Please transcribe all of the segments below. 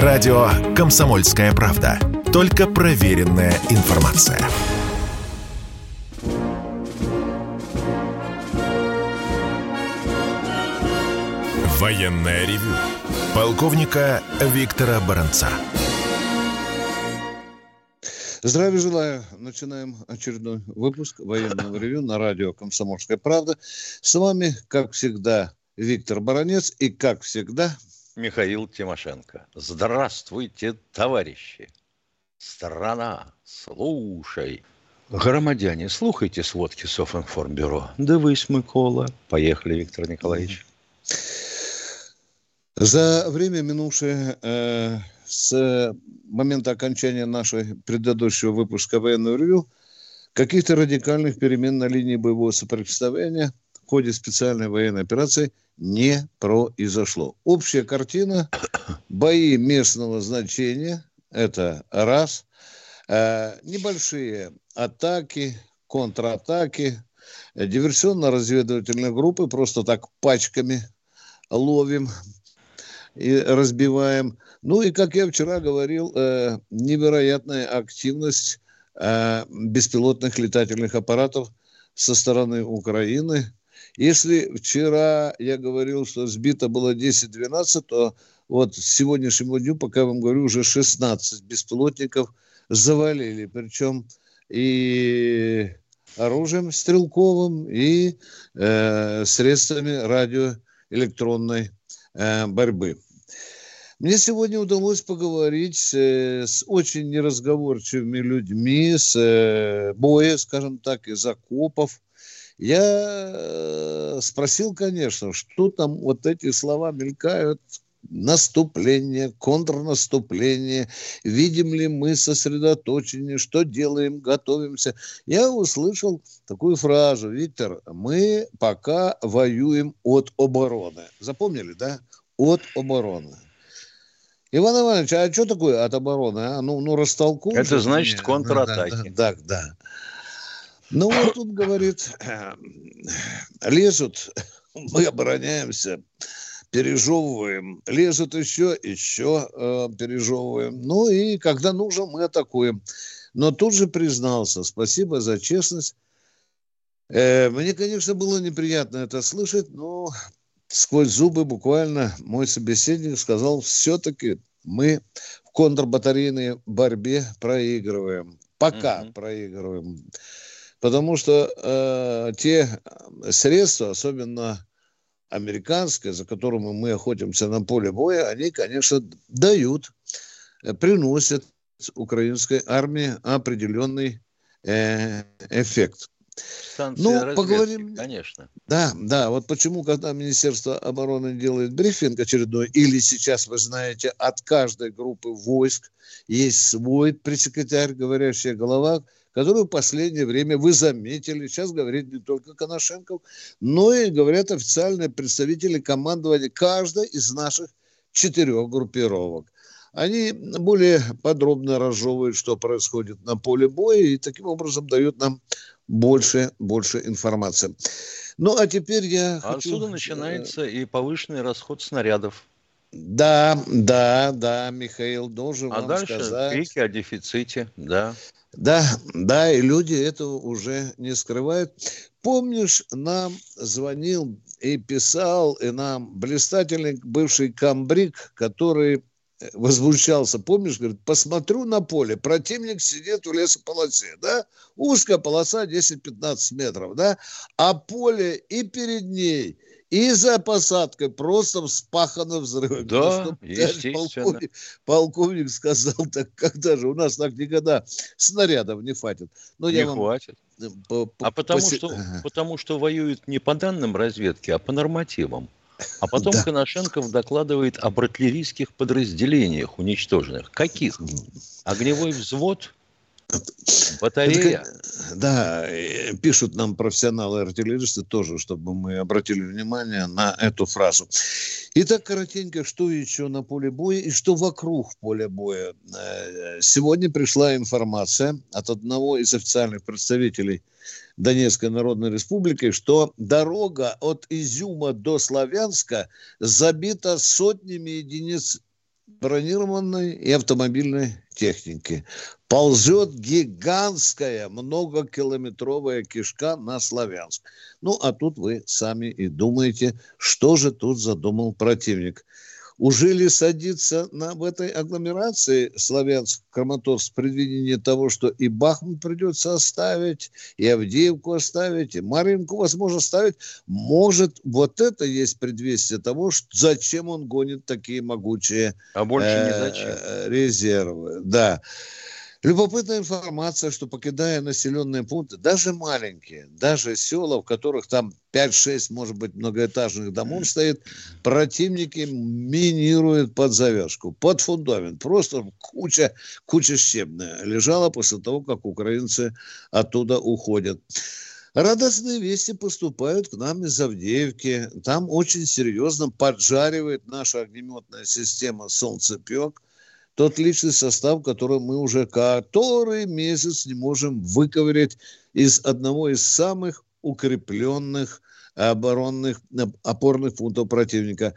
Радио «Комсомольская правда». Только проверенная информация. Военная ревю. Полковника Виктора Баранца. Здравия желаю. Начинаем очередной выпуск военного ревю на радио «Комсомольская правда». С вами, как всегда, Виктор Баранец и, как всегда, Михаил Тимошенко. Здравствуйте, товарищи! Страна, слушай! Громадяне, слухайте сводки Софинформбюро. Дивись, Микола. Поехали, Виктор Николаевич. За время, минувшее э, с момента окончания нашего предыдущего выпуска военного ревю, каких-то радикальных перемен на линии боевого соприкосновения в ходе специальной военной операции не произошло. Общая картина, бои местного значения, это раз, э, небольшие атаки, контратаки, диверсионно-разведывательные группы просто так пачками ловим и разбиваем. Ну и, как я вчера говорил, э, невероятная активность э, беспилотных летательных аппаратов со стороны Украины – если вчера я говорил, что сбито было 10-12, то вот сегодняшнему дню, пока я вам говорю, уже 16 беспилотников завалили. Причем и оружием стрелковым, и э, средствами радиоэлектронной э, борьбы. Мне сегодня удалось поговорить с, э, с очень неразговорчивыми людьми, с э, боя, скажем так, из окопов, я э, спросил, конечно, что там вот эти слова мелькают, наступление, контрнаступление, видим ли мы сосредоточение, что делаем, готовимся. Я услышал такую фразу, Виктор, мы пока воюем от обороны. Запомнили, да? От обороны. Иван Иванович, а что такое от обороны? А? Ну, ну растолкуй. Это значит контратаки. Да, да, да. Ну вот тут, говорит, лезут, мы обороняемся, пережевываем, лезут еще, еще э, пережевываем. Ну и когда нужно, мы атакуем. Но тут же признался, спасибо за честность. Э, мне, конечно, было неприятно это слышать, но сквозь зубы буквально мой собеседник сказал, все-таки мы в контрбатарейной борьбе проигрываем. Пока mm-hmm. проигрываем. Потому что э, те средства, особенно американские, за которыми мы охотимся на поле боя, они, конечно, дают, э, приносят украинской армии определенный э, эффект. Станции ну, поговорим. Конечно. Да, да. Вот почему, когда Министерство обороны делает брифинг очередной, или сейчас, вы знаете, от каждой группы войск есть свой пресс-секретарь, говорящая голова, которую в последнее время вы заметили, сейчас говорит не только Коношенков, но и говорят официальные представители командования каждой из наших четырех группировок. Они более подробно разжевывают, что происходит на поле боя, и таким образом дают нам больше, больше информации. Ну, а теперь я а хочу... Отсюда начинается и повышенный расход снарядов. Да, да, да, Михаил, должен а вам дальше сказать. крики о дефиците, да. Да, да, и люди этого уже не скрывают. Помнишь, нам звонил и писал, и нам блистательный бывший комбриг, который возмущался, помнишь, говорит, посмотрю на поле, противник сидит в лесополосе, да, узкая полоса 10-15 метров, да, а поле и перед ней – и за посадкой просто вспахано взрывами. Да, ну, естественно. Полковник, полковник сказал, так когда же у нас так никогда снарядов не хватит. Но не я вам... хватит. По, по, а потому, по... что, потому что воюют не по данным разведки, а по нормативам. А потом да. Коношенков докладывает об артиллерийских подразделениях уничтоженных. Каких? Огневой взвод Батарея. Это, да, пишут нам профессионалы-артиллеристы тоже, чтобы мы обратили внимание на эту фразу. Итак, коротенько, что еще на поле боя и что вокруг поля боя. Э, сегодня пришла информация от одного из официальных представителей Донецкой Народной Республики, что дорога от Изюма до Славянска забита сотнями единиц бронированной и автомобильной техники. Ползет гигантская многокилометровая кишка на Славянск. Ну, а тут вы сами и думаете, что же тут задумал противник. Уже ли садиться на, в этой агломерации Славянск-Краматорск в предвидении того, что и Бахмут придется оставить, и Авдеевку оставить, и Маринку, возможно, оставить? Может, вот это есть предвестие того, что, зачем он гонит такие могучие а больше э, не зачем. резервы. Да. Любопытная информация, что покидая населенные пункты, даже маленькие, даже села, в которых там 5-6, может быть, многоэтажных домов стоит, противники минируют под завязку, под фундамент. Просто куча, куча щебня лежала после того, как украинцы оттуда уходят. Радостные вести поступают к нам из Авдеевки. Там очень серьезно поджаривает наша огнеметная система «Солнцепек» тот личный состав, который мы уже который месяц не можем выковырять из одного из самых укрепленных оборонных опорных пунктов противника.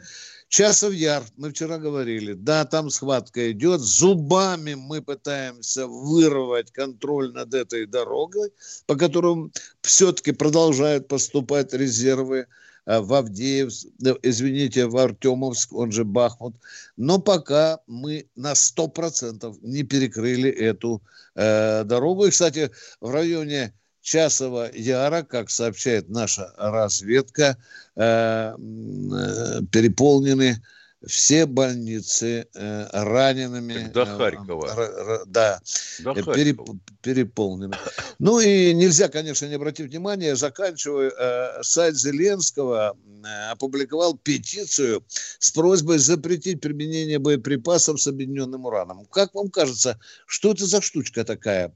Часов Яр, мы вчера говорили, да, там схватка идет, зубами мы пытаемся вырвать контроль над этой дорогой, по которым все-таки продолжают поступать резервы. Э, в Авдеевск, извините, в Артемовск, он же Бахмут. Но пока мы на 100% не перекрыли эту э, дорогу. И, кстати, в районе Часова Яра, как сообщает наша разведка, э, э, переполнены все больницы э, ранеными. До э, Харькова. Э, да, До переп, переполнены. Ну и нельзя, конечно, не обратить внимания, заканчиваю, э, сайт Зеленского э, опубликовал петицию с просьбой запретить применение боеприпасов с объединенным ураном. Как вам кажется, что это за штучка такая?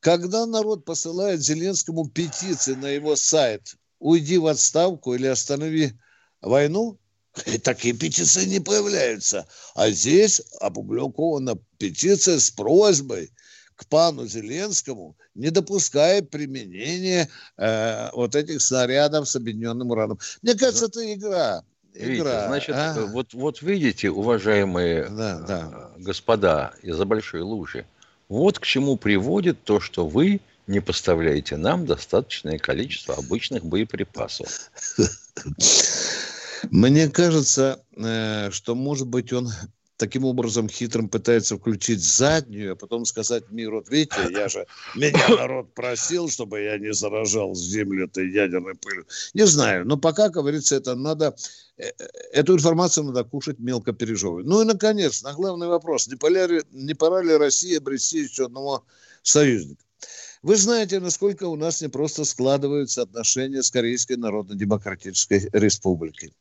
Когда народ посылает Зеленскому петиции на его сайт «Уйди в отставку» или «Останови войну», такие петиции не появляются. А здесь опубликована петиция с просьбой к пану Зеленскому не допуская применения э, вот этих снарядов с объединенным ураном. Мне кажется, это игра. Видите, игра. Значит, а? вот, вот видите, уважаемые да, да. Э, господа из-за большой лужи, вот к чему приводит то, что вы не поставляете нам достаточное количество обычных боеприпасов. Мне кажется, э, что, может быть, он таким образом хитрым пытается включить заднюю, а потом сказать миру, вот видите, я же, меня народ просил, чтобы я не заражал землю этой ядерной пылью. Не знаю, но пока, говорится, это надо, э, э, эту информацию надо кушать мелко пережевывать. Ну и, наконец, на главный вопрос, не пора ли, не пора ли России обрести еще одного союзника? Вы знаете, насколько у нас не просто складываются отношения с Корейской Народно-Демократической Республикой.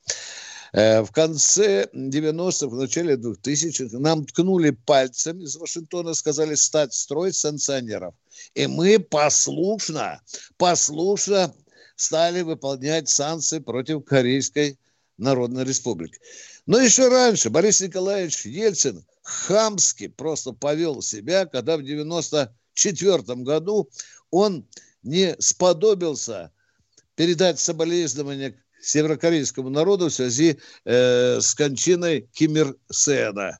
Э, в конце 90-х, в начале 2000-х нам ткнули пальцем из Вашингтона, сказали стать строить санкционеров. И мы послушно, послушно стали выполнять санкции против Корейской Народной Республики. Но еще раньше Борис Николаевич Ельцин хамски просто повел себя, когда в 90 1994 году он не сподобился передать соболезнования северокорейскому народу в связи э, с кончиной Ким Ир Сена.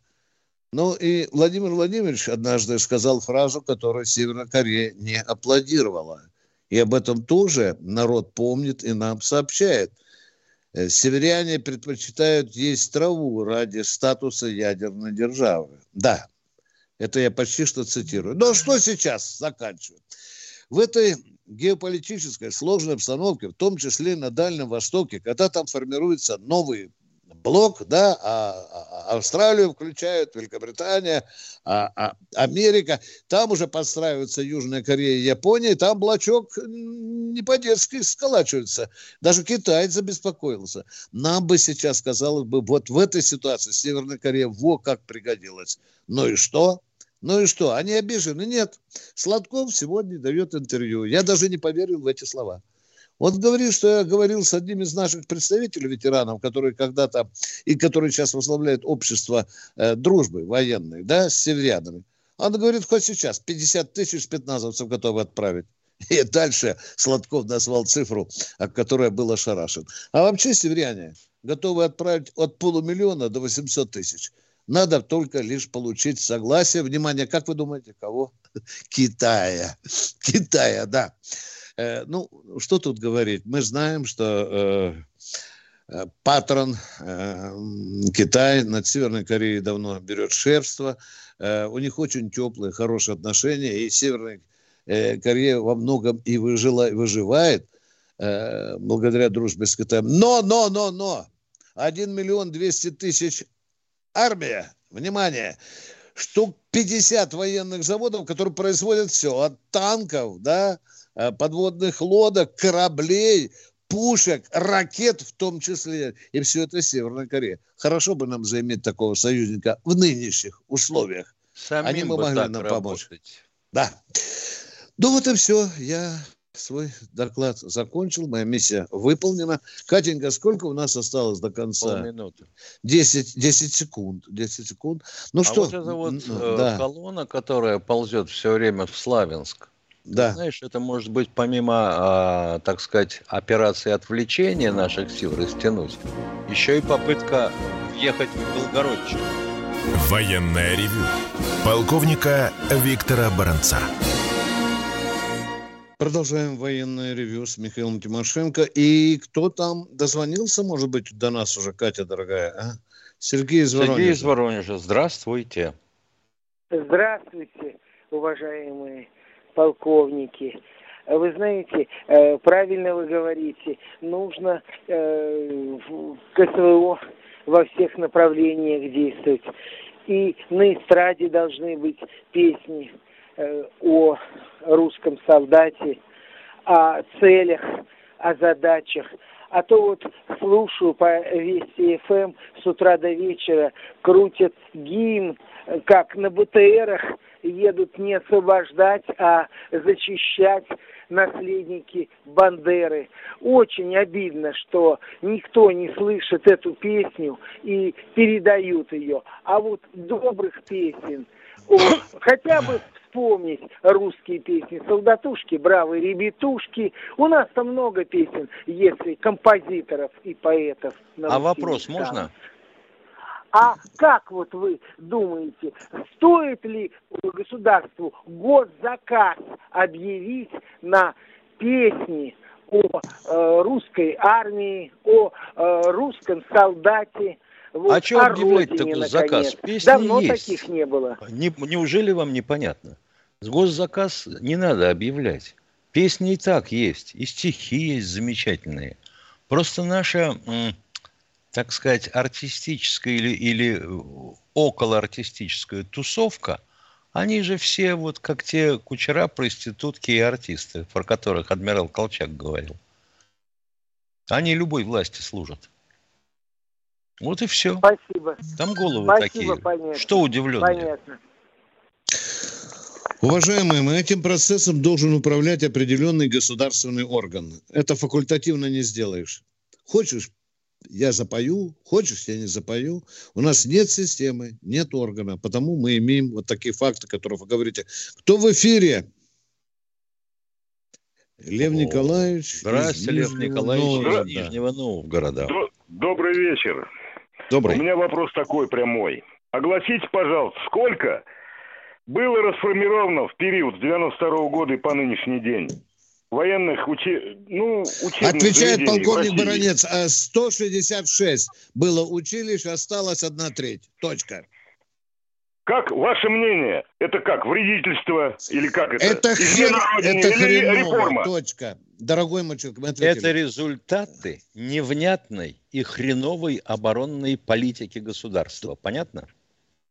Ну и Владимир Владимирович однажды сказал фразу, которую Северная Корея не аплодировала. И об этом тоже народ помнит и нам сообщает. Э, северяне предпочитают есть траву ради статуса ядерной державы. Да, это я почти что цитирую. Но что сейчас? Заканчиваю. В этой геополитической сложной обстановке, в том числе на Дальнем Востоке, когда там формируется новый блок, да, а, а, Австралию включают, Великобритания, а, а, Америка, там уже подстраиваются Южная Корея и Япония, там блочок не по-детски сколачивается. Даже Китай забеспокоился. Нам бы сейчас, казалось бы, вот в этой ситуации Северная Корея во как пригодилась. Ну и что? Ну и что, они обижены? Нет. Сладков сегодня дает интервью. Я даже не поверил в эти слова. Он говорит, что я говорил с одним из наших представителей, ветеранов, который когда-то, и который сейчас возглавляет общество э, дружбы военной, да, с северянами. Он говорит, хоть сейчас 50 тысяч спецназовцев готовы отправить. И дальше Сладков назвал цифру, от которой был ошарашен. А вообще северяне готовы отправить от полумиллиона до 800 тысяч. Надо только лишь получить согласие. Внимание, как вы думаете, кого? Китая. Китая, да. Э, ну, что тут говорить? Мы знаем, что э, э, патрон э, Китай над Северной Кореей давно берет шефство. Э, у них очень теплые, хорошие отношения. И Северная э, Корея во многом и выжила, выживает э, благодаря дружбе с Китаем. Но, но, но, но! 1 миллион 200 тысяч армия, внимание, штук 50 военных заводов, которые производят все, от танков, да, э, подводных лодок, кораблей, пушек, ракет в том числе. И все это Северная Корея. Хорошо бы нам заиметь такого союзника в нынешних условиях. Самим Они бы могли нам работать. помочь. Да. Ну вот и все. Я свой доклад закончил, моя миссия выполнена. Катенька, сколько у нас осталось до конца? Полминуты. 10, 10 секунд. 10 секунд. Ну а что? вот эта вот э, да. колонна, которая ползет все время в Славянск, да. Знаешь, это может быть помимо, а, так сказать, операции отвлечения наших сил растянуть, еще и попытка въехать в Белгородчину. Военная ревю. Полковника Виктора Баранца. Продолжаем военное ревю с Михаилом Тимошенко. И кто там дозвонился, может быть, до нас уже, Катя, дорогая? А? Сергей из Воронежа. Сергей из Воронежа. Здравствуйте. Здравствуйте, уважаемые полковники. Вы знаете, э, правильно вы говорите, нужно э, КСВО во всех направлениях действовать. И на эстраде должны быть песни о русском солдате, о целях, о задачах. А то вот слушаю по Вести ФМ эм с утра до вечера, крутят гимн, как на БТРах едут не освобождать, а зачищать наследники Бандеры. Очень обидно, что никто не слышит эту песню и передают ее. А вот добрых песен, хотя бы вспомнить русские песни. Солдатушки, бравые ребятушки. У нас там много песен, если композиторов и поэтов. А вопрос там. можно? А как вот вы думаете, стоит ли государству госзаказ объявить на песни о э, русской армии, о э, русском солдате, вот, а что объявлять такой заказ? Песни Давно есть. таких не было. Не, неужели вам непонятно? Госзаказ не надо объявлять. Песни и так есть, и стихи есть замечательные. Просто наша, так сказать, артистическая или, или околоартистическая тусовка, они же все вот как те кучера, проститутки и артисты, про которых адмирал Колчак говорил. Они любой власти служат. Вот и все. Спасибо. Там головы Спасибо, такие. Понятно. Что удивленно? Понятно. Уважаемые, мы этим процессом должен управлять определенный государственный орган. Это факультативно не сделаешь. Хочешь, я запою, хочешь, я не запою. У нас нет системы, нет органа, потому мы имеем вот такие факты, которые вы говорите. Кто в эфире? Лев О, Николаевич. Здравствуйте, Лев Николаевич Новгорода. из Нижнего Новгорода. Добрый вечер. Добрый. У меня вопрос такой прямой. Огласите, пожалуйста, сколько было расформировано в период с 92 года и по нынешний день военных учи... ну, учебных Отвечает полковник Баранец, 166 а было училищ, осталось одна треть. Точка. Как ваше мнение? Это как, вредительство или как это? Это, хер... это хреново, реформа? точка. Дорогой мой человек, мы Это результаты невнятной и хреновой оборонной политики государства. Понятно?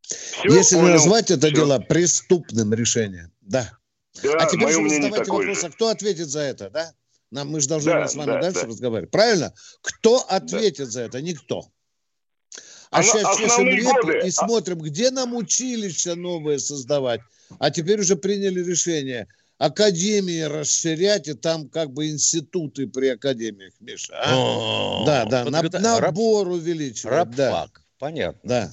Все Если понял. назвать это Все. дело преступным решением, да. да а теперь же вы задавайте вопрос, а кто ответит за это, да? Нам, мы же должны да, с вами да, дальше да. разговаривать. Правильно? Кто ответит да. за это? Никто. А, сейчас чешем репу и смотрим, где нам училища новые создавать. А теперь уже приняли решение академии расширять, и там как бы институты при академиях, Миша. А? Да, да, набор увеличивать. Рабфак, да. понятно. Да.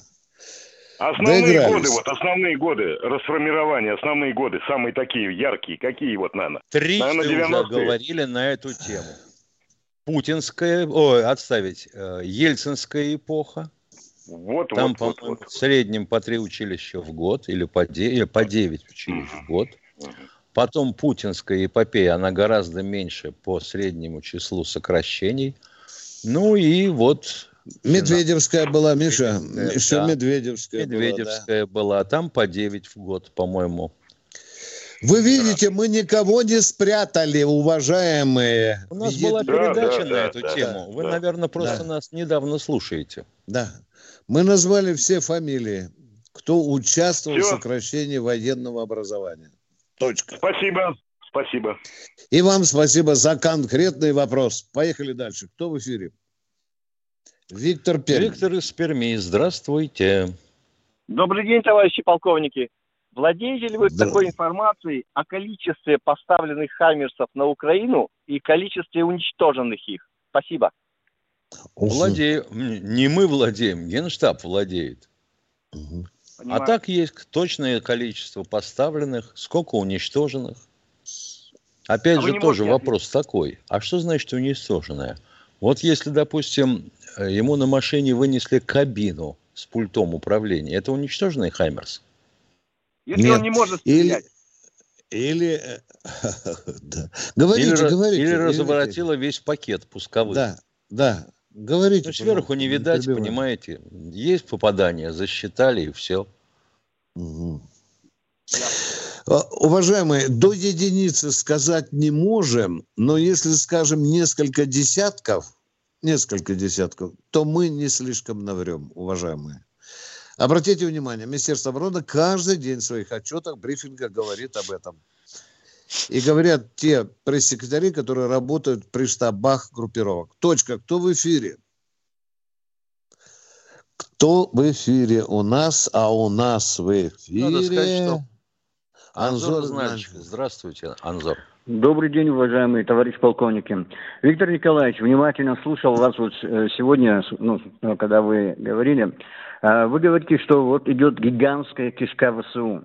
Основные годы, вот основные годы расформирования, основные годы, самые такие яркие, какие вот, наверное? Три наверное, уже говорили на эту тему. Путинская, ой, отставить, э, Ельцинская эпоха, Вот, Там, вот, по-моему, вот, в среднем по три училища в год или по, де- или по 9 училищ в год. Потом путинская эпопея, она гораздо меньше по среднему числу сокращений. Ну и вот... Медведевская была, Миша. Еще да. Медведевская, Медведевская была, да. была. Там по 9 в год, по-моему. Вы видите, мы никого не спрятали, уважаемые. У нас была передача да, на да, эту да, тему. Вы, да, наверное, просто да. нас недавно слушаете. Да. Мы назвали все фамилии, кто участвовал все. в сокращении военного образования. Точка. Спасибо. Спасибо. И вам спасибо за конкретный вопрос. Поехали дальше. Кто в эфире? Виктор Пермь. Виктор из Перми. Здравствуйте. Добрый день, товарищи полковники. Владеете ли вы да. такой информацией о количестве поставленных «Хаммерсов» на Украину и количестве уничтоженных их? Спасибо. Владею. Не мы владеем, Генштаб владеет. Угу. А так есть точное количество поставленных, сколько уничтоженных. Опять а же, тоже вопрос ответить? такой. А что значит уничтоженное? Вот если, допустим, ему на машине вынесли кабину с пультом управления, это уничтоженный Хаймерс? Если Нет. он не может стрелять. Или, или, да. говорите, или, говорите. Или разворотила весь пакет пусковых. Да, да. Говорите. Ну, сверху не видать, не понимаете. Есть попадание, засчитали и все. Угу. Уважаемые, до единицы сказать не можем, но если скажем несколько десятков, несколько десятков, то мы не слишком наврем, уважаемые. Обратите внимание, Министерство обороны каждый день в своих отчетах, брифингах говорит об этом. И говорят те пресс-секретари, которые работают при штабах группировок. Точка. Кто в эфире? Кто в эфире у нас, а у нас в эфире... Надо сказать, что... Анзор, Анзор Здравствуйте, Анзор. Добрый день, уважаемые товарищи полковники. Виктор Николаевич, внимательно слушал вас вот э, сегодня, ну, когда вы говорили. А, вы говорите, что вот идет гигантская кишка ВСУ.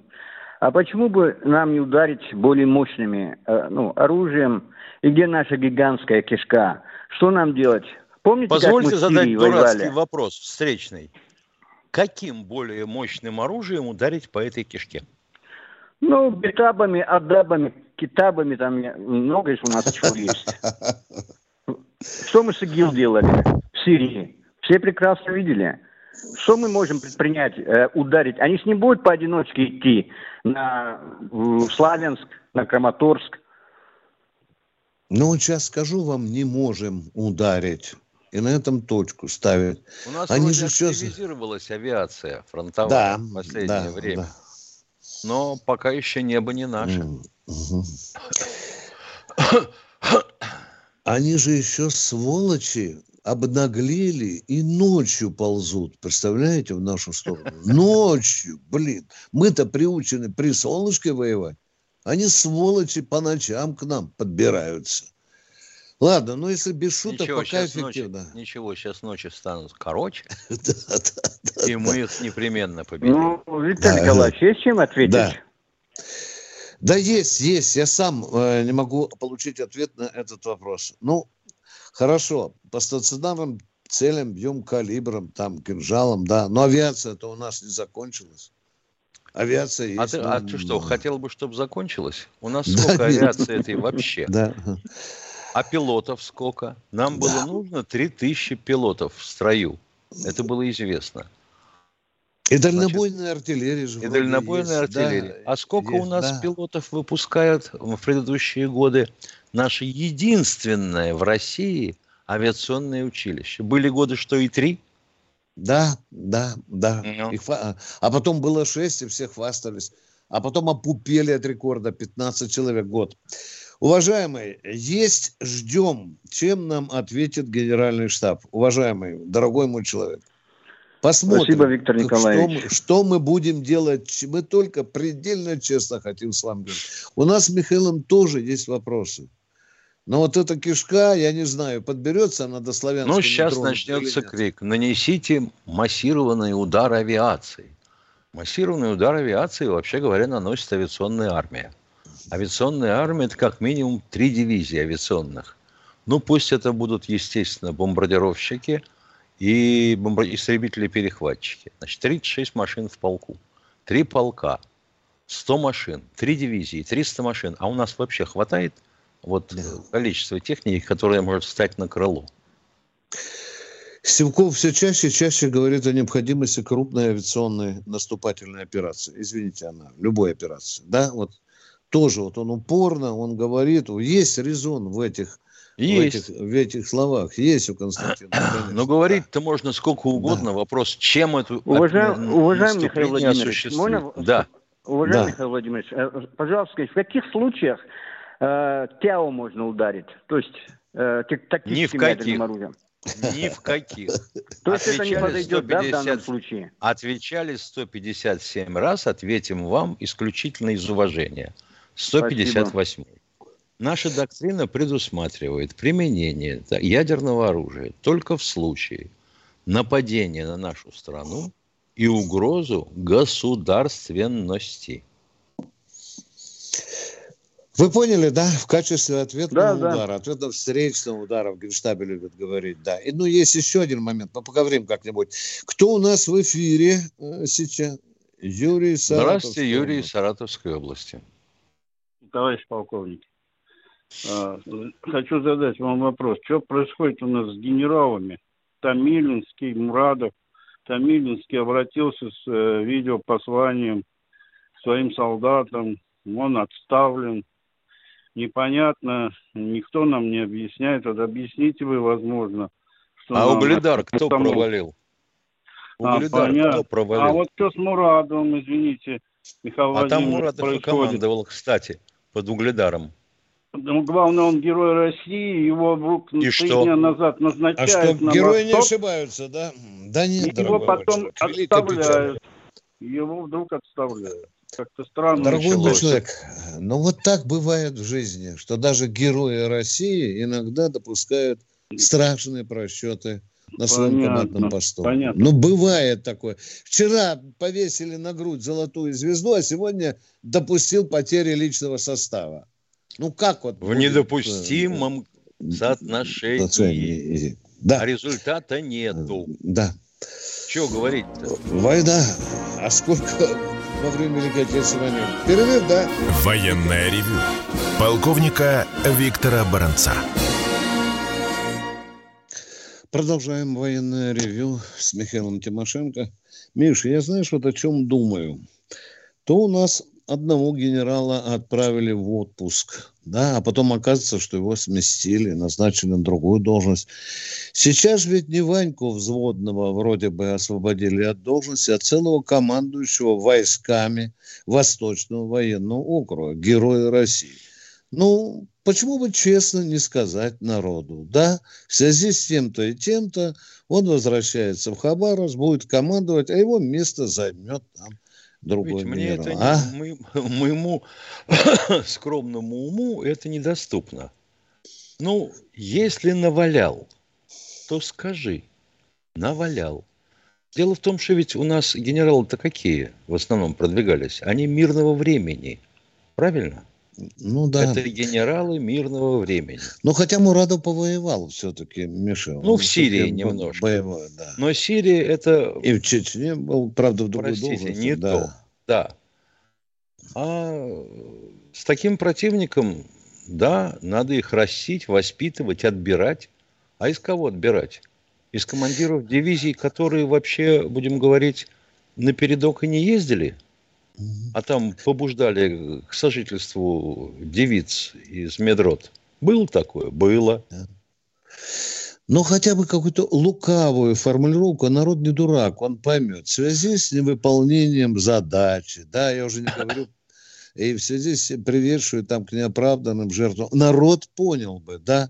А почему бы нам не ударить более мощными э, ну, оружием? И где наша гигантская кишка? Что нам делать? Помните, Позвольте как мы задать дурацкий воевали? вопрос, встречный. Каким более мощным оружием ударить по этой кишке? Ну, бетабами, адабами, китабами, там много у нас чего есть. Что мы с ИГИЛ делали в Сирии? Все прекрасно видели. Что мы можем предпринять, э, ударить? Они с ним будут поодиночке идти на в Славянск, на Краматорск. Ну, сейчас скажу вам, не можем ударить. И на этом точку ставить. У нас Они же активизировалась сейчас... авиация фронтовая да, в последнее да, время. Да но пока еще небо не наше. Они же еще сволочи обнаглели и ночью ползут, представляете, в нашу сторону. Ночью, блин. Мы-то приучены при солнышке воевать. Они, сволочи, по ночам к нам подбираются. Ладно, ну если без шуток, ничего, пока эффективно. Ночи, ничего, сейчас ночи станут короче, и мы их непременно победим. Ну, Виктор Николаевич, есть чем ответить? Да. Да, есть, есть. Я сам э, не могу получить ответ на этот вопрос. Ну, хорошо, по стационарным целям бьем калибром, там, кинжалом, да. Но авиация-то у нас не закончилась. Авиация есть. А ты, а ты что, хотел бы, чтобы закончилась? У нас сколько да, авиации этой вообще? Да. А пилотов сколько? Нам да. было нужно 3000 пилотов в строю. Это было известно. И дальнобойная Значит, артиллерия же. И дальнобойная есть. артиллерия. Да, а сколько есть, у нас да. пилотов выпускают в предыдущие годы? Наше единственное в России авиационное училище. Были годы, что и три? Да, да, да. Ну. Хва... А потом было шесть, и все хвастались. А потом опупели от рекорда 15 человек в год. Уважаемые, есть, ждем, чем нам ответит генеральный штаб. Уважаемый, дорогой мой человек. Посмотрим, Спасибо, Виктор Николаевич. Что, что мы будем делать. Мы только предельно честно хотим с вами говорить. У нас с Михаилом тоже есть вопросы. Но вот эта кишка, я не знаю, подберется она до славянского Ну, сейчас начнется крик. Нанесите массированный удар авиации. Массированный удар авиации, вообще говоря, наносит авиационная армия. Авиационная армия – это как минимум три дивизии авиационных. Ну, пусть это будут, естественно, бомбардировщики и истребители-перехватчики. Значит, 36 машин в полку, три полка, 100 машин, три дивизии, 300 машин. А у нас вообще хватает вот да. количества техники, которая может встать на крыло? Сивков все чаще и чаще говорит о необходимости крупной авиационной наступательной операции. Извините, она, любой операции. Да, вот тоже вот он упорно, он говорит, есть резон в этих есть. В этих, в этих словах есть у Константина. Но говорить-то можно сколько угодно. Да. Вопрос, чем эту Уважаем, уважаемый Михаил Владимирович, можно... Да. Уважаемый да. Михаил Владимирович, э, пожалуйста, в каких случаях э, ТЯО можно ударить? То есть э, тактическим ядерным оружием? Ни в каких. То есть это не подойдет, да, в данном случае? Отвечали 157 раз, ответим вам исключительно из уважения. 158. Наша доктрина предусматривает применение ядерного оружия только в случае нападения на нашу страну и угрозу государственности. Вы поняли, да? В качестве ответного да, удара, да. ответного встречного удара в Генштабе любят говорить, да. И, ну, есть еще один момент, мы поговорим как-нибудь. Кто у нас в эфире э, сейчас? Юрий Здравствуйте, Юрий из Саратовской области. Товарищ полковник, э, хочу задать вам вопрос. Что происходит у нас с генералами? Томилинский, Мурадов. Томилинский обратился с э, видеопосланием к своим солдатам. Он отставлен непонятно, никто нам не объясняет. Вот объясните вы, возможно. Что а Угледар кто тому... провалил? А, Угледар а, кто провалил? А вот что с Мурадовым, извините, Михаил А там Мурадов происходит. командовал, кстати, под Угледаром. Ну, главное, он герой России, его вдруг и три что? дня назад назначают а что, на герои восток, не ошибаются, да? Да нет, Его потом отставляют. Его вдруг отставляют. Как-то странно. Дорогой мой человек, ну вот так бывает в жизни, что даже герои России иногда допускают страшные просчеты на своем понятно, командном посту. Понятно. Ну, бывает такое. Вчера повесили на грудь золотую звезду, а сегодня допустил потери личного состава. Ну, как вот? В будет? недопустимом э, соотношении. Да. А результата нету. Да. Что говорить-то? Война. А сколько во время Великой Отечественной войны. Перерыв, да? Военная ревю. Полковника Виктора Баранца. Продолжаем военное ревю с Михаилом Тимошенко. Миша, я знаешь, вот о чем думаю. То у нас одного генерала отправили в отпуск, да, а потом оказывается, что его сместили, назначили на другую должность. Сейчас ведь не Ваньку взводного вроде бы освободили от должности, а целого командующего войсками Восточного военного округа, героя России. Ну, почему бы честно не сказать народу, да, в связи с тем-то и тем-то он возвращается в Хабаровск, будет командовать, а его место займет там другой Ведь мне это а? не, моему скромному уму это недоступно. Ну, если навалял, то скажи, навалял. Дело в том, что ведь у нас генералы-то какие в основном продвигались? Они мирного времени, правильно? Ну да. Это генералы мирного времени. Ну хотя Мурадов повоевал все-таки, Миша. Ну в Сирии немножко. Боевой, да. Но Сирия это... И в Чечне был, правда, в другой Простите, должности. не да. то. Да. А с таким противником, да, надо их растить, воспитывать, отбирать. А из кого отбирать? Из командиров дивизий, которые вообще, будем говорить, на передок и не ездили – а там побуждали к сожительству девиц из медрот. Было такое? Было. Но хотя бы какую-то лукавую формулировку народ не дурак, он поймет. В связи с невыполнением задачи, да, я уже не говорю, и в связи с приведшую там к неоправданным жертвам, народ понял бы, да,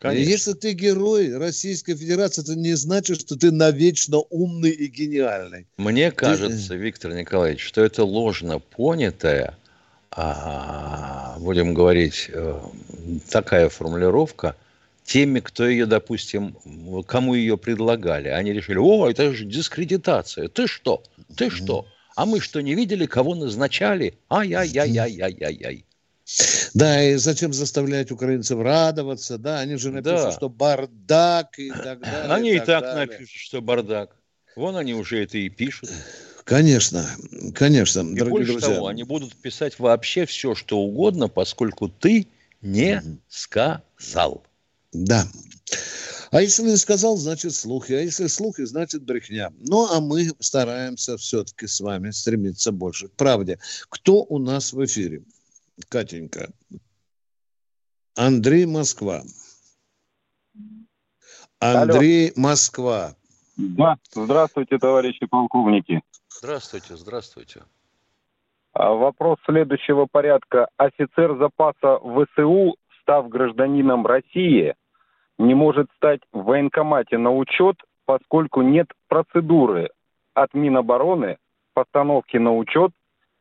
Конечно. Если ты герой Российской Федерации, это не значит, что ты навечно умный и гениальный. Мне кажется, ты... Виктор Николаевич, что это ложно понятая, а, будем говорить, э, такая формулировка теми, кто ее, допустим, кому ее предлагали. Они решили, о, это же дискредитация. Ты что? Ты что? А мы что, не видели, кого назначали? Ай-яй-яй-яй-яй-яй. Да, и зачем заставлять украинцев радоваться? Да, они же напишут, да. что бардак и так далее. Они и так, так далее. напишут, что бардак. Вон они уже это и пишут. Конечно, конечно, и дорогие больше друзья. того, они будут писать вообще все, что угодно, поскольку ты не угу. сказал. Да. А если не сказал, значит слухи. А если слухи, значит брехня. Ну, а мы стараемся все-таки с вами стремиться больше к правде. Кто у нас в эфире? Катенька. Андрей Москва. Андрей Алло. Москва. Да, здравствуйте, товарищи полковники. Здравствуйте, здравствуйте. А, вопрос следующего порядка. Офицер запаса ВСУ, став гражданином России, не может стать в военкомате на учет, поскольку нет процедуры от Минобороны постановки на учет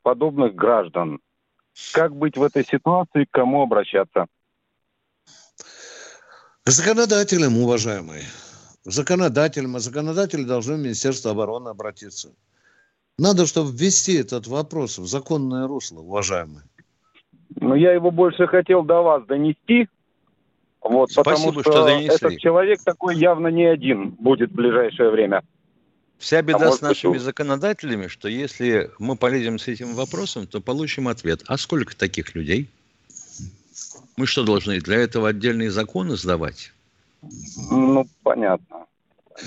подобных граждан. Как быть в этой ситуации, к кому обращаться? К законодателям, уважаемые. К законодателям. А законодатели должны в Министерство обороны обратиться. Надо, чтобы ввести этот вопрос в законное русло, уважаемые. Ну, я его больше хотел до вас донести. Вот, Спасибо, потому что, что донесли. этот человек такой явно не один будет в ближайшее время. Вся беда а с нашими быть... законодателями, что если мы полезем с этим вопросом, то получим ответ. А сколько таких людей? Мы что, должны для этого отдельные законы сдавать? Ну, понятно.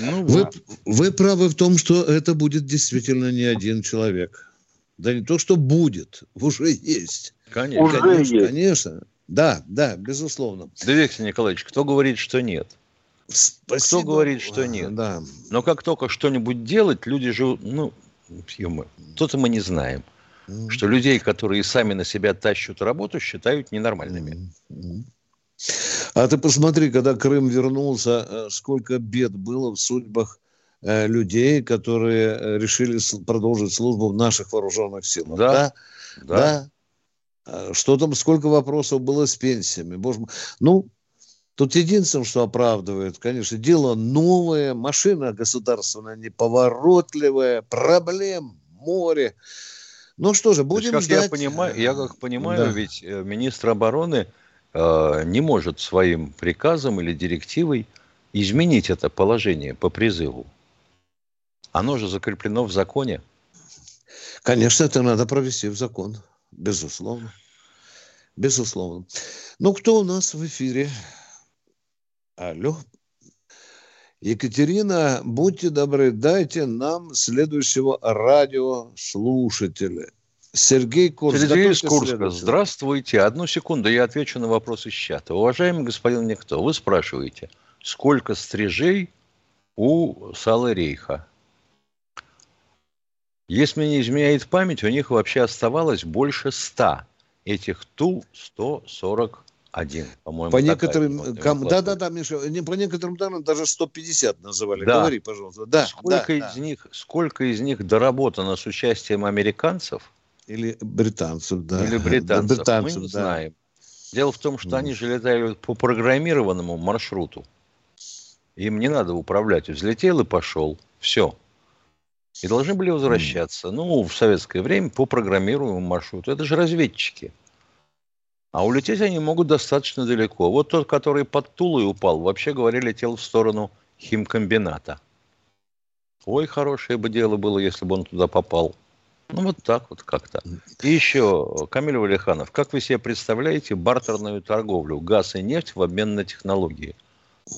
Ну, вы, вы правы в том, что это будет действительно не один человек. Да не то, что будет, уже есть. Конечно, уже конечно, есть. конечно. Да, да, безусловно. Да, Виктор Николаевич, кто говорит, что нет? Спасибо. Кто говорит, что нет? Да. Но как только что-нибудь делать, люди же, ну, кто-то мы не знаем, mm-hmm. что людей, которые сами на себя тащат работу, считают ненормальными. Mm-hmm. А ты посмотри, когда Крым вернулся, э, сколько бед было в судьбах э, людей, которые э, решили продолжить службу в наших вооруженных силах. Да, да. да. да. А что там, сколько вопросов было с пенсиями. Боже мой. Ну, Тут единственное, что оправдывает, конечно, дело новое, машина государственная неповоротливая, проблем море. Ну что же, будем как ждать. Я, понимаю, я как понимаю, да. ведь э, министр обороны э, не может своим приказом или директивой изменить это положение по призыву. Оно же закреплено в законе. Конечно, это надо провести в закон, безусловно. Безусловно. Ну, кто у нас в эфире? Алло. Екатерина, будьте добры, дайте нам следующего радиослушателя. Сергей Курск. Сергей из Курска. Здравствуйте. Одну секунду, я отвечу на вопрос из чата. Уважаемый господин Никто, вы спрашиваете, сколько стрижей у Салы Рейха? Если мне не изменяет память, у них вообще оставалось больше ста этих Ту-140 один, по-моему. По некоторым, ком... да, да, да, Миша, по некоторым данным даже 150 называли. Да. Говори, пожалуйста. Да, сколько да, из да. них, сколько из них доработано с участием американцев? Или британцев, да. Или британцев, британцев мы не да. знаем. Дело в том, что mm. они же летают по программированному маршруту. Им не надо управлять. Взлетел и пошел. Все. И должны были возвращаться. Mm. Ну, в советское время по программируемому маршруту. Это же разведчики. А улететь они могут достаточно далеко. Вот тот, который под Тулой упал, вообще говоря, летел в сторону химкомбината. Ой, хорошее бы дело было, если бы он туда попал. Ну, вот так вот как-то. И еще, Камиль Валиханов, как вы себе представляете бартерную торговлю? Газ и нефть в обмен на технологии.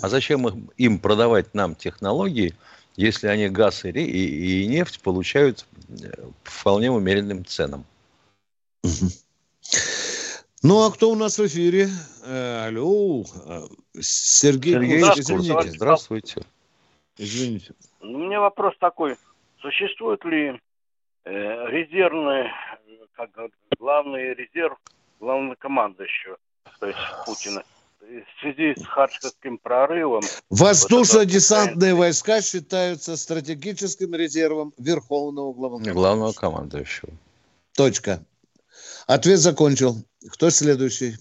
А зачем им продавать нам технологии, если они газ и, и, и нефть получают э, вполне умеренным ценам? Ну, а кто у нас в эфире? Э, алло, э, Сергей. Сергей, извините. Здравствуйте. Извините. У меня вопрос такой. Существует ли э, резервный, как главный резерв главнокомандующего, то есть Путина, в связи с Харьковским прорывом... Воздушно-десантные вот войска считаются стратегическим резервом Верховного главнокомандующего. Главного командующего. Точка. Ответ закончил. Кто следующий?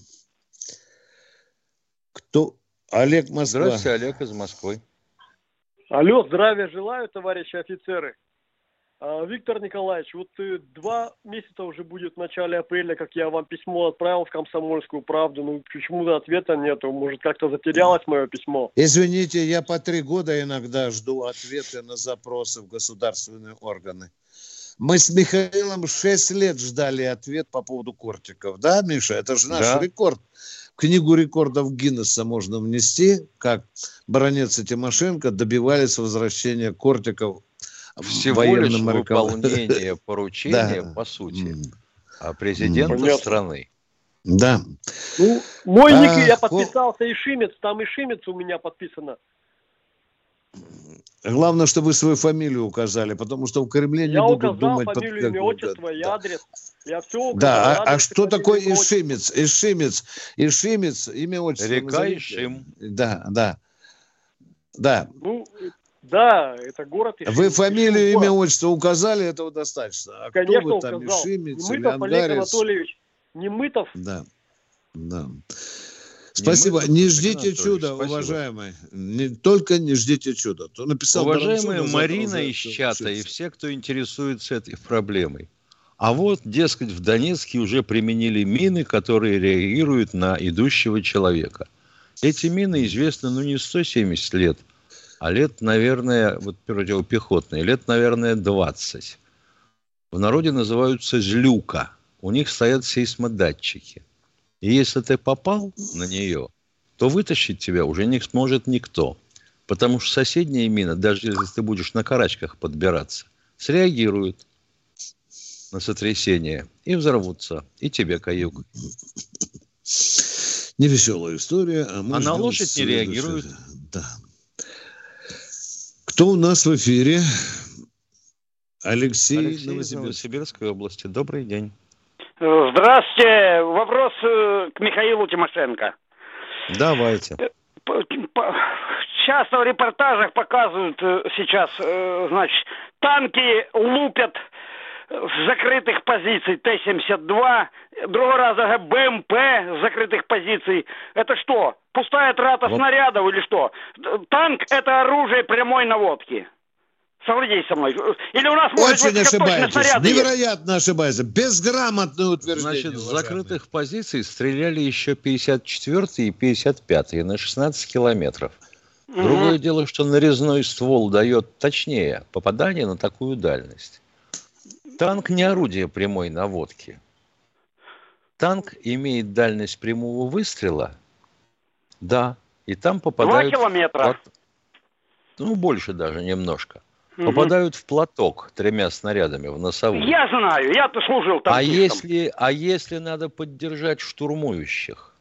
Кто? Олег Москва. Здравствуйте, Олег из Москвы. Алло, здравия желаю, товарищи офицеры. А, Виктор Николаевич, вот э, два месяца уже будет в начале апреля, как я вам письмо отправил в «Комсомольскую правду». Ну, почему-то ответа нету. Может, как-то затерялось мое письмо. Извините, я по три года иногда жду ответы на запросы в государственные органы. Мы с Михаилом шесть лет ждали ответ по поводу кортиков. Да, Миша? Это же наш да. рекорд. В книгу рекордов Гиннесса можно внести, как баронец и Тимошенко добивались возвращения кортиков всего лишь выполнение поручения, да. по сути, а президента Понятно. страны. Да. Ну, мой а, ник я подписался и Шимец, там и Шимец у меня подписано. Главное, чтобы вы свою фамилию указали, потому что в Кремле не я будут думать... Я фамилию, под... имя, отчество и адрес. Я все указал. Да, а, а что такое Ишимец? Ишимец, Ишимец, имя, отчество. Река Ишим. Да, да. Да. Ну, да, это город Ишим. Вы фамилию, имя, отчество указали, этого достаточно. А Конечно, кто вы там, указал. Ишимец Немытов или Олег Анатольевич. Немытов. Да, да. Спасибо. Не, не ждите чуда, спасибо. уважаемые. Не, только не ждите чуда. То написал Уважаемая Марина из чата и все, кто интересуется этой проблемой. А вот, дескать, в Донецке уже применили мины, которые реагируют на идущего человека. Эти мины известны, ну, не 170 лет – а лет, наверное, вот противопехотные, лет, наверное, 20. В народе называются «жлюка». У них стоят сейсмодатчики. И если ты попал на нее, то вытащить тебя уже не сможет никто. Потому что соседние мины, даже если ты будешь на карачках подбираться, среагируют на сотрясение и взорвутся, и тебе каюк. Невеселая история. А, а на лошадь не реагирует. Да. Кто у нас в эфире? Алексей, Алексей Новосибирск. Новосибирской области. Добрый день. Здравствуйте. Вопрос э, к Михаилу Тимошенко. Давайте. Э, часто в репортажах показывают э, сейчас, значит, танки лупят с закрытых позиций Т-72, другой раз БМП с закрытых позиций. Это что, пустая трата вот. снарядов или что? Танк – это оружие прямой наводки. Согласитесь со мной. Или у нас может Очень быть ошибаетесь. Невероятно есть. ошибаетесь. Безграмотное утверждение. Значит, с закрытых позиций стреляли еще 54 и 55 на 16 километров. Угу. Другое дело, что нарезной ствол дает точнее попадание на такую дальность. Танк не орудие прямой наводки. Танк имеет дальность прямого выстрела, да, и там попадают... Два километра. Ну, больше даже немножко. Угу. Попадают в платок тремя снарядами в носовую. Я знаю, я-то служил там. А если, а если надо поддержать штурмующих,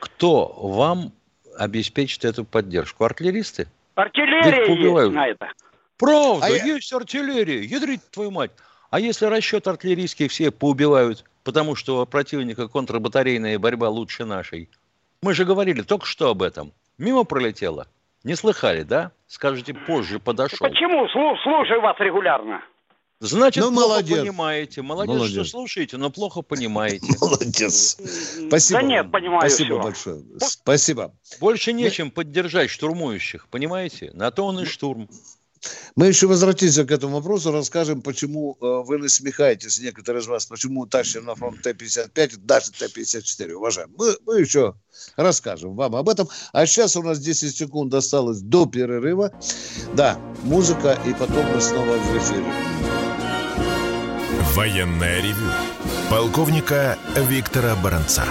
кто вам обеспечит эту поддержку? Артиллеристы? Артиллерия есть на это. Правда, а есть я... артиллерия, ядрить твою мать. А если расчет артиллерийский все поубивают, потому что противника контрбатарейная борьба лучше нашей? Мы же говорили только что об этом. Мимо пролетело. Не слыхали, да? Скажите, позже подошел. Почему? Слушаю вас регулярно. Значит, ну, плохо молодец. понимаете. Молодец, молодец, что слушаете, но плохо понимаете. Молодец. Спасибо. Да нет, понимаю Спасибо все. большое. Спасибо. Больше нечем поддержать штурмующих, понимаете? На то он и штурм. Мы еще возвратимся к этому вопросу, расскажем, почему э, вы насмехаетесь, некоторые из вас, почему тащим на фронт Т-55, даже Т-54, уважаем. Мы, мы еще расскажем вам об этом. А сейчас у нас 10 секунд осталось до перерыва. Да, музыка, и потом мы снова в эфире. Военная ревю. Полковника Виктора Баранца.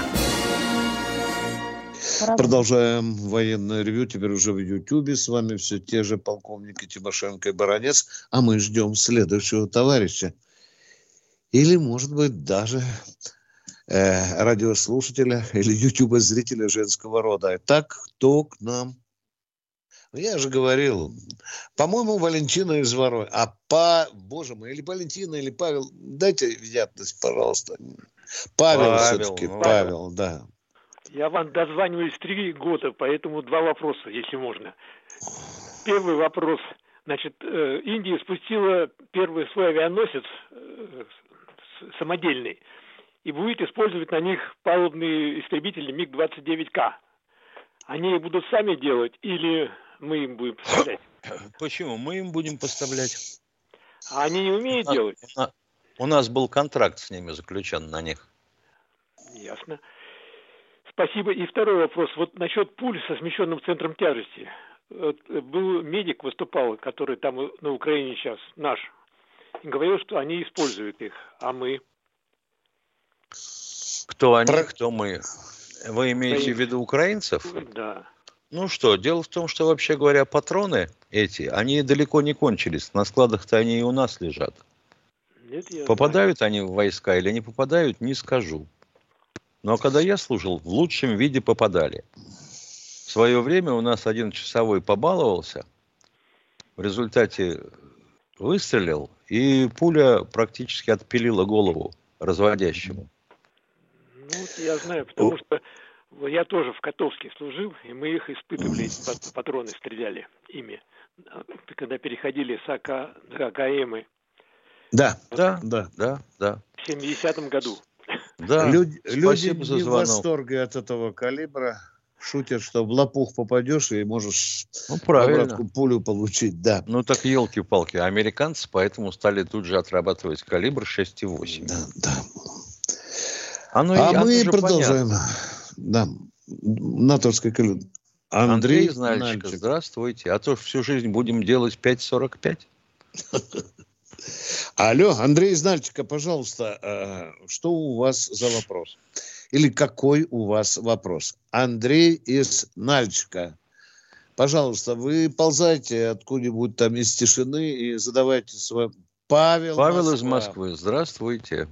Продолжаем военное ревю, теперь уже в Ютьюбе. С вами все те же полковники Тимошенко и Баранец. А мы ждем следующего товарища. Или, может быть, даже э, радиослушателя или ютуба-зрителя женского рода. Итак, кто к нам? Ну, я же говорил, по-моему, Валентина из Ворой. А по, боже мой, или Валентина, или Павел, дайте вероятность, пожалуйста. Павел, Павел все-таки, ну, Павел, Павел, да. Я вам дозваниваюсь три года, поэтому два вопроса, если можно. Первый вопрос. Значит, э, Индия спустила первый свой авианосец э, самодельный и будет использовать на них палубные истребители МиГ-29К. Они будут сами делать или мы им будем поставлять? Почему? Мы им будем поставлять. А они не умеют у делать? У нас был контракт с ними заключен на них. Ясно. Спасибо. И второй вопрос. Вот насчет пуль со смещенным центром тяжести. Вот был медик выступал, который там на Украине сейчас, наш, и говорил, что они используют их, а мы? Кто они, Про... кто мы? Вы имеете в виду украинцев? Да. Ну что, дело в том, что вообще говоря, патроны эти, они далеко не кончились. На складах-то они и у нас лежат. Нет, попадают знаю. они в войска или не попадают, не скажу. Но когда я служил, в лучшем виде попадали. В свое время у нас один часовой побаловался, в результате выстрелил, и пуля практически отпилила голову разводящему. Ну, я знаю, потому что я тоже в Котовске служил, и мы их испытывали, патроны стреляли ими, когда переходили с АК на АКМы. Да, да, да, да, да. В 70-м году. Да, люди, люди не в восторге от этого калибра. Шутят, что в лопух попадешь и можешь ну, правильно. пулю получить, да. Ну так елки-палки, американцы поэтому стали тут же отрабатывать калибр 6,8. Да, да. Оно, а мы продолжаем. Понятно. Да, натовская калибр. Андрей, Андрей Знальчик, здравствуйте. А то всю жизнь будем делать 5,45. Алло, Андрей из Нальчика, пожалуйста, э, что у вас за вопрос? Или какой у вас вопрос? Андрей из Нальчика. Пожалуйста, вы ползайте откуда-нибудь там из тишины и задавайте свой... Павел, Павел Москва. из Москвы, здравствуйте.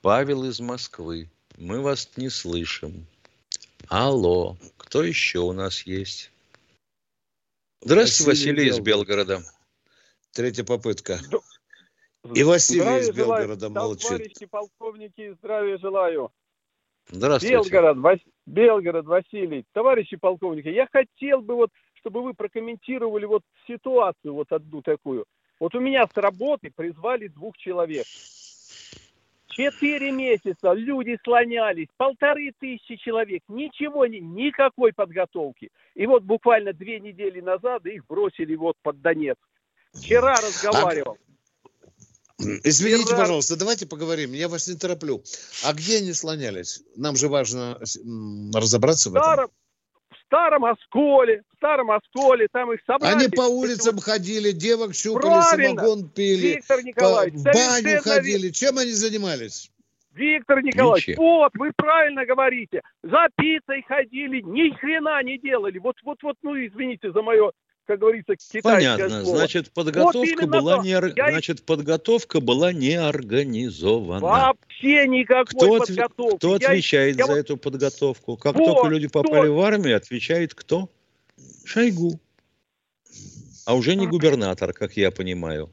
Павел из Москвы, мы вас не слышим. Алло, кто еще у нас есть? Здравствуйте, Василий, Василий из Белгорода. Третья попытка. И Василий здравия из Белгорода желаю, молчит. Товарищи полковники, здравия желаю. Здравствуйте. Белгород, Вас... Белгород, Василий. Товарищи полковники, я хотел бы вот, чтобы вы прокомментировали вот ситуацию вот одну такую. Вот у меня с работы призвали двух человек. Четыре месяца люди слонялись, полторы тысячи человек, ничего, не, никакой подготовки. И вот буквально две недели назад их бросили вот под Донецк. Вчера разговаривал. А... Извините, Вчера... пожалуйста, давайте поговорим, я вас не тороплю. А где они слонялись? Нам же важно разобраться в этом старом осколе, в старом осколе, там их собрали. Они по улицам вот... ходили, девок щупали, Правильно. самогон пили, Виктор Николаевич, по баню ходили. Чем они занимались? Виктор Николаевич, Ничего. вот, вы правильно говорите. За пиццей ходили, ни хрена не делали. Вот, вот, вот, ну, извините за мое как говорится, китайское Понятно. Слово. Значит, подготовка вот была не я... значит подготовка была не организована. Вообще никакой кто подготовки. Кто я... отвечает я... за эту подготовку? Как вот, только люди попали кто... в армию, отвечает кто? Шойгу. А уже не губернатор, как я понимаю.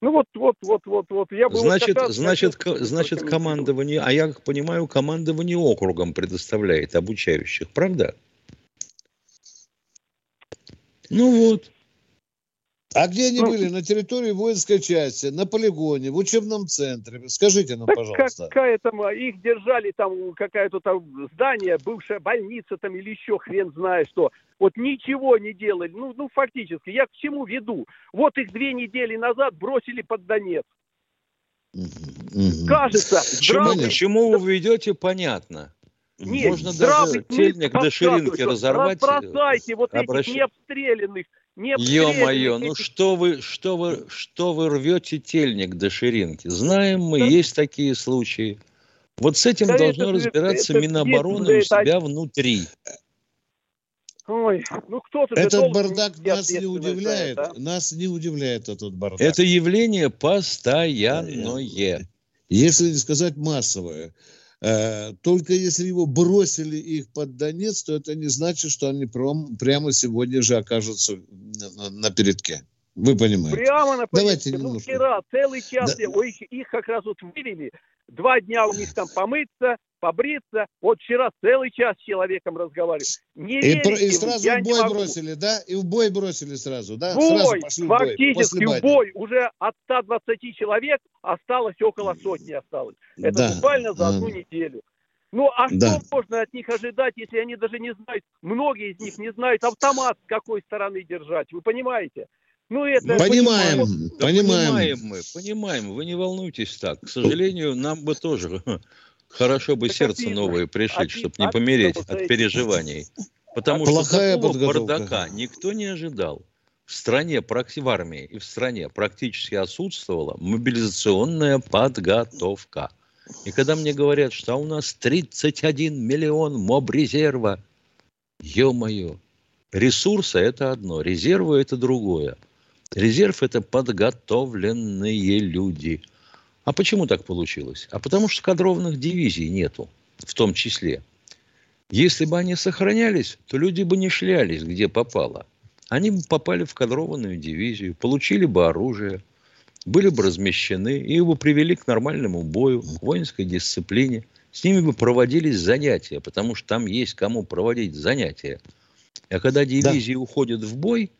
Ну вот, вот, вот, вот, вот. Я был значит, вот значит, к, значит, командование, а я как понимаю, командование округом предоставляет обучающих, правда? Ну вот. А где они ну, были? На территории воинской части, на полигоне, в учебном центре? Скажите нам, пожалуйста. Какая там, а, их держали там, какое-то там здание, бывшая больница там или еще хрен знает что. Вот ничего не делали. Ну, ну фактически, я к чему веду? Вот их две недели назад бросили под Донец. Кажется, Почему, почему вы ведете, понятно. Нет, Можно даже тельник до ширинки разорвать. Разбросайте вот обращ... этих необстрелянных. Ё-моё, ну что вы, что вы, что вы рвете тельник до ширинки? Знаем мы, да. есть такие случаи. Вот с этим да должно это, разбираться это, Минобороны это, у себя это... внутри. Ой, ну кто-то этот бардак нас не удивляет, да? нас не удивляет этот бардак. Это явление постоянное. Если не сказать массовое. Э, только если его бросили их под Донец, то это не значит, что они прям, прямо сегодня же окажутся на, передке. Вы понимаете. Прямо на Давайте Ну, вчера целый час да. их, их как раз вот вывели. Два дня у них там помыться, побриться. Вот вчера целый час с человеком разговаривал. Не и, верите, и сразу в бой бросили, да? И в бой бросили сразу, да? Бой, сразу пошли фактически в бой. в бой. Уже от 120 человек осталось около сотни осталось. Это да. буквально за одну неделю. Ну, а да. что можно от них ожидать, если они даже не знают, многие из них не знают автомат с какой стороны держать, вы понимаете? Ну, это... Понимаем, да, понимаем. Понимаем мы, понимаем, вы не волнуйтесь так. К сожалению, нам бы тоже хорошо бы сердце новое пришить, чтобы не помереть от переживаний. Потому что такого бардака никто не ожидал. В стране, в армии и в стране практически отсутствовала мобилизационная подготовка. И когда мне говорят, что у нас 31 миллион моб-резерва, ё-моё, ресурсы – это одно, резервы – это другое. Резерв – это подготовленные люди. А почему так получилось? А потому что кадрованных дивизий нету, в том числе. Если бы они сохранялись, то люди бы не шлялись, где попало. Они бы попали в кадрованную дивизию, получили бы оружие, были бы размещены, и бы привели к нормальному бою, к воинской дисциплине. С ними бы проводились занятия, потому что там есть кому проводить занятия. А когда дивизии да. уходят в бой,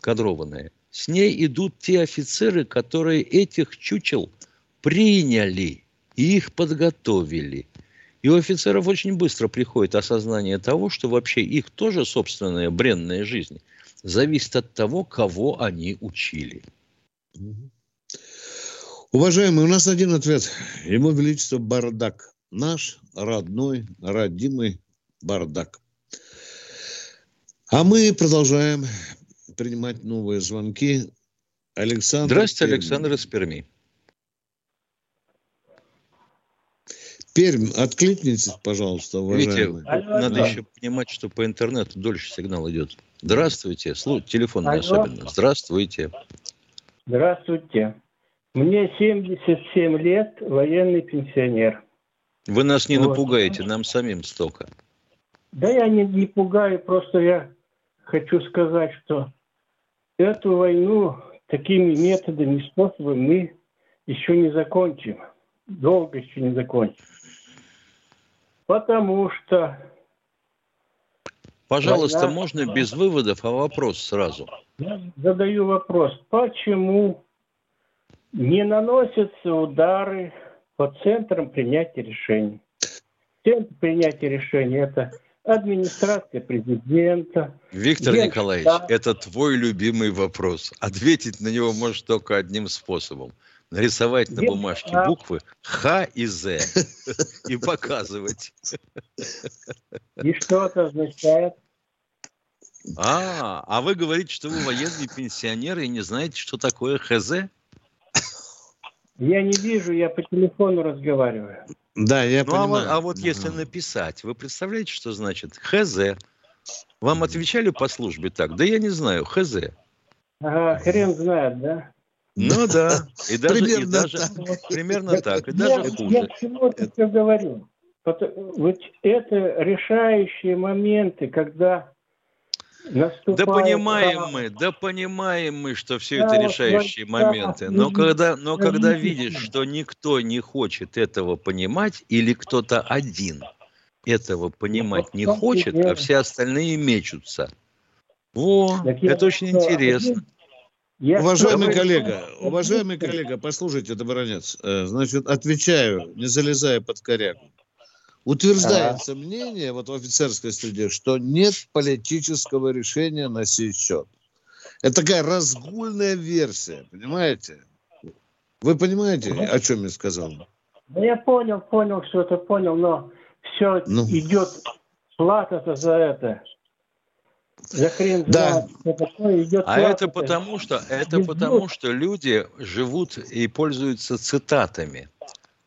кадрованные, с ней идут те офицеры, которые этих чучел приняли и их подготовили. И у офицеров очень быстро приходит осознание того, что вообще их тоже собственная бренная жизнь зависит от того, кого они учили. Уважаемый, у нас один ответ. Ему величество бардак. Наш родной, родимый бардак. А мы продолжаем принимать новые звонки. Александр. Здравствуйте, Александр из Перми. Пермь, откликнитесь, пожалуйста, уважаемый. Видите, надо да. еще понимать, что по интернету дольше сигнал идет. Здравствуйте. Слу... Телефон не особенно. Здравствуйте. Здравствуйте. Мне 77 лет, военный пенсионер. Вы нас не вот. напугаете, нам самим столько. Да я не, не пугаю, просто я хочу сказать, что эту войну такими методами, способами мы еще не закончим. Долго еще не закончим. Потому что... Пожалуйста, война... можно без выводов, а вопрос сразу. Я задаю вопрос. Почему не наносятся удары по центрам принятия решений? Центр принятия решений – это администрация президента. Виктор Генштаб. Николаевич, это твой любимый вопрос. Ответить на него можешь только одним способом. Нарисовать на бумажке буквы Х и З и показывать. И что это означает? А, а вы говорите, что вы военный пенсионер и не знаете, что такое ХЗ? Я не вижу, я по телефону разговариваю. Да, я ну, понимаю. А вот, а вот если написать, вы представляете, что значит ХЗ? Вам отвечали по службе так? Да я не знаю, ХЗ. Ага, хрен знает, да? Ну да, и даже, примерно, и даже так. примерно так, и даже я, хуже. Я к чему это все говорю? Вот это решающие моменты, когда да понимаем мы, да понимаем мы, что все это решающие моменты. Но когда, но когда видишь, что никто не хочет этого понимать, или кто-то один этого понимать не хочет, а все остальные мечутся. О, это очень интересно. Уважаемый коллега, уважаемый коллега, послушайте, Добронец, э, значит, отвечаю, не залезая под корягу. Утверждается ага. мнение вот в офицерской среде, что нет политического решения на сей счет. Это такая разгульная версия, понимаете? Вы понимаете, о чем я сказал? Да я понял, понял, что это понял, но все ну. идет плата за это. За хрен да. Идет а это потому что это потому что люди живут и пользуются цитатами.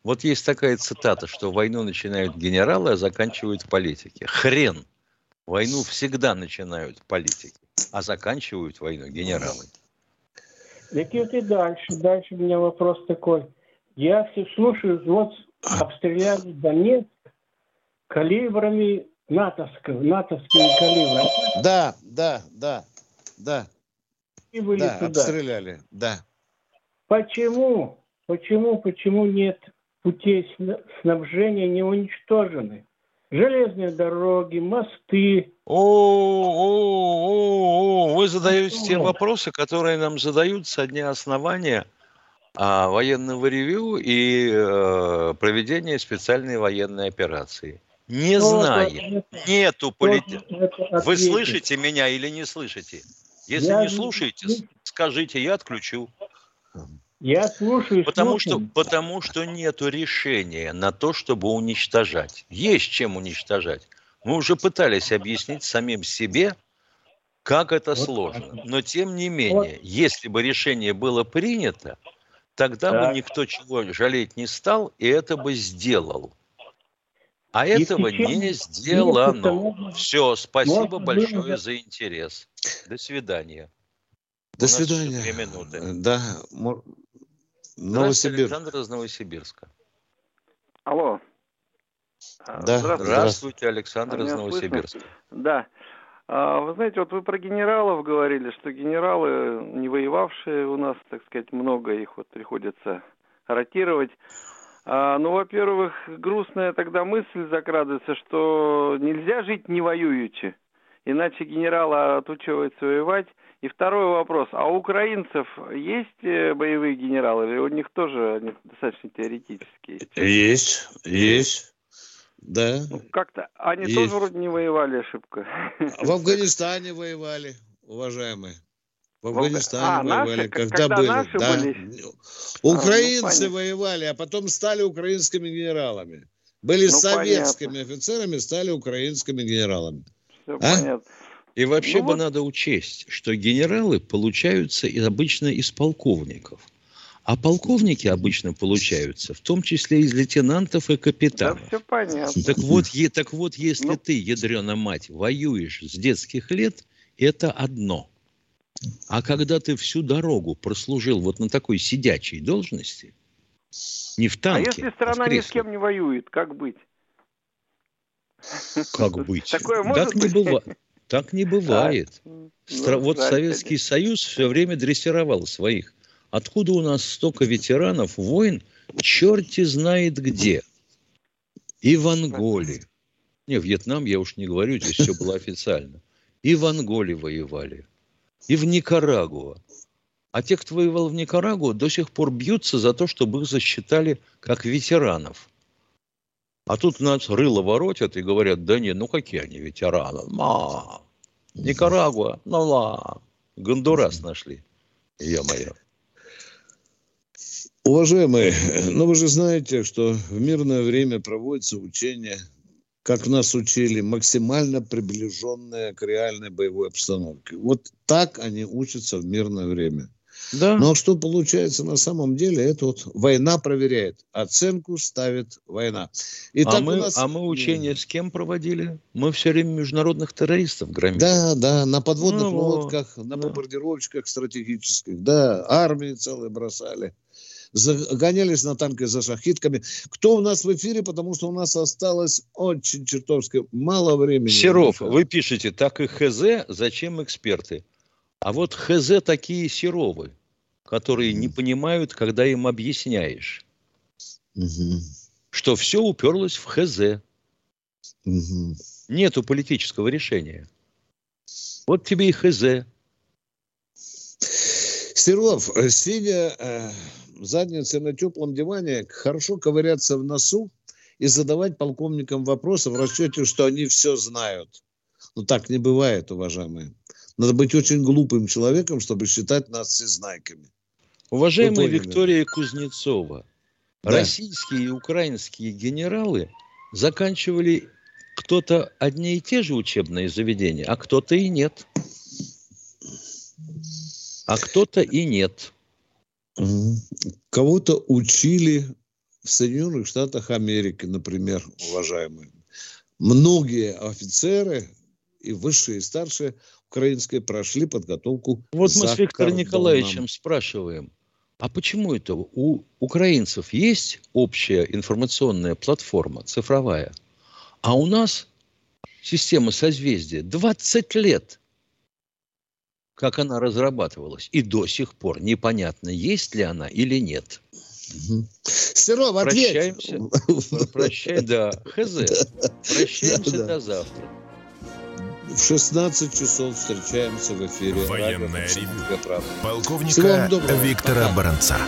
Вот есть такая цитата, что войну начинают генералы, а заканчивают политики. Хрен! Войну всегда начинают политики, а заканчивают войну генералы. Вот и дальше. Дальше у меня вопрос такой. Я все слушаю, вот обстреляли Донецк калибрами натовского, натовскими калибрами. Да, да, да, да. И были да, туда. обстреляли, да. Почему? Почему, почему нет путей снабжения не уничтожены. Железные дороги, мосты. О, о, о, о, вы задаете те вопросы, которые нам задают со дня основания а, военного ревю и э, проведения специальной военной операции. Не ну, знаю. Это, Нету политики. Вы слышите меня или не слышите? Если я не слушаете, не... скажите, я отключу. Я слушаю. Потому что, потому что нету решения на то, чтобы уничтожать. Есть чем уничтожать. Мы уже пытались объяснить самим себе, как это вот сложно. Но тем не менее, вот. если бы решение было принято, тогда так. бы никто чего жалеть не стал, и это бы сделал. А и этого не сделано. Все, спасибо большое за интерес. До свидания. До свидания. Две минуты. Да. Новосибирск. Александр из Новосибирска. Алло. Да. Здравствуйте, Здравствуйте Александр из Новосибирска. Слышно? Да. А, вы знаете, вот вы про генералов говорили, что генералы, не воевавшие у нас, так сказать, много их вот приходится ротировать. А, ну, во-первых, грустная тогда мысль закрадывается, что нельзя жить не воюючи, иначе генерала отучивается воевать. И второй вопрос, а у украинцев есть э, боевые генералы или у них тоже они достаточно теоретические? Есть, есть. Да. Ну, как-то они есть. тоже вроде не воевали, ошибка. В Афганистане воевали, уважаемые. В Афганистане а, воевали, наши, когда, когда были. Наши да. были. Украинцы а, ну, воевали, а потом стали украинскими генералами. Были ну, советскими понятно. офицерами, стали украинскими генералами. Все а? понятно. И вообще ну, бы вот... надо учесть, что генералы получаются обычно из полковников. А полковники обычно получаются, в том числе из лейтенантов и капитанов. Да, все понятно. Так вот, е, так вот если ну... ты, ядрена мать, воюешь с детских лет, это одно. А когда ты всю дорогу прослужил вот на такой сидячей должности, не в танке, А если страна а ни с кем не воюет, как быть? Как быть? Такое может так быть? не бывает. Так не бывает. Ну, Стра... вот Советский Союз все время дрессировал своих. Откуда у нас столько ветеранов войн, черти знает где. И в Анголе. Не, Вьетнам я уж не говорю, здесь все было официально. И в Анголе воевали. И в Никарагуа. А те, кто воевал в Никарагуа, до сих пор бьются за то, чтобы их засчитали как ветеранов. А тут нас рыло воротят и говорят, да не, ну какие они ветераны? Ма, Никарагуа, ну ла. Гондурас нашли. Я моя. Уважаемые, ну вы же знаете, что в мирное время проводятся учения, как нас учили, максимально приближенные к реальной боевой обстановке. Вот так они учатся в мирное время. Да. Но что получается на самом деле, это вот война проверяет. Оценку ставит война. И а, мы, нас... а мы учения с кем проводили? Мы все время международных террористов громили. Да, да, на подводных ну, лодках, на да. бомбардировщиках стратегических. Да, армии целые бросали загонялись на танки за шахитками. Кто у нас в эфире, потому что у нас осталось очень чертовски мало времени. Серов, вы пишете, так и ХЗ, зачем эксперты? А вот ХЗ такие Серовы, которые не понимают, когда им объясняешь, угу. что все уперлось в ХЗ. Угу. Нету политического решения. Вот тебе и ХЗ. Серов, сидя задницей на теплом диване, хорошо ковыряться в носу и задавать полковникам вопросы в расчете, что они все знают. Но так не бывает, уважаемые. Надо быть очень глупым человеком, чтобы считать нас всезнайками. Уважаемая Виктория Кузнецова, да. российские и украинские генералы заканчивали кто-то одни и те же учебные заведения, а кто-то и нет. А кто-то и нет. Кого-то учили в Соединенных Штатах Америки, например, уважаемые. Многие офицеры и высшие, и старшие украинские прошли подготовку. Вот мы с Виктором Николаевичем спрашиваем, а почему это у украинцев есть общая информационная платформа цифровая, а у нас система созвездия 20 лет как она разрабатывалась. И до сих пор непонятно, есть ли она или нет. Серов, ответь. Прощаемся. Прощаем, да. Хз. Прощаемся до завтра. В 16 часов встречаемся в эфире. Военная ревю. Полковника Виктора Баранца.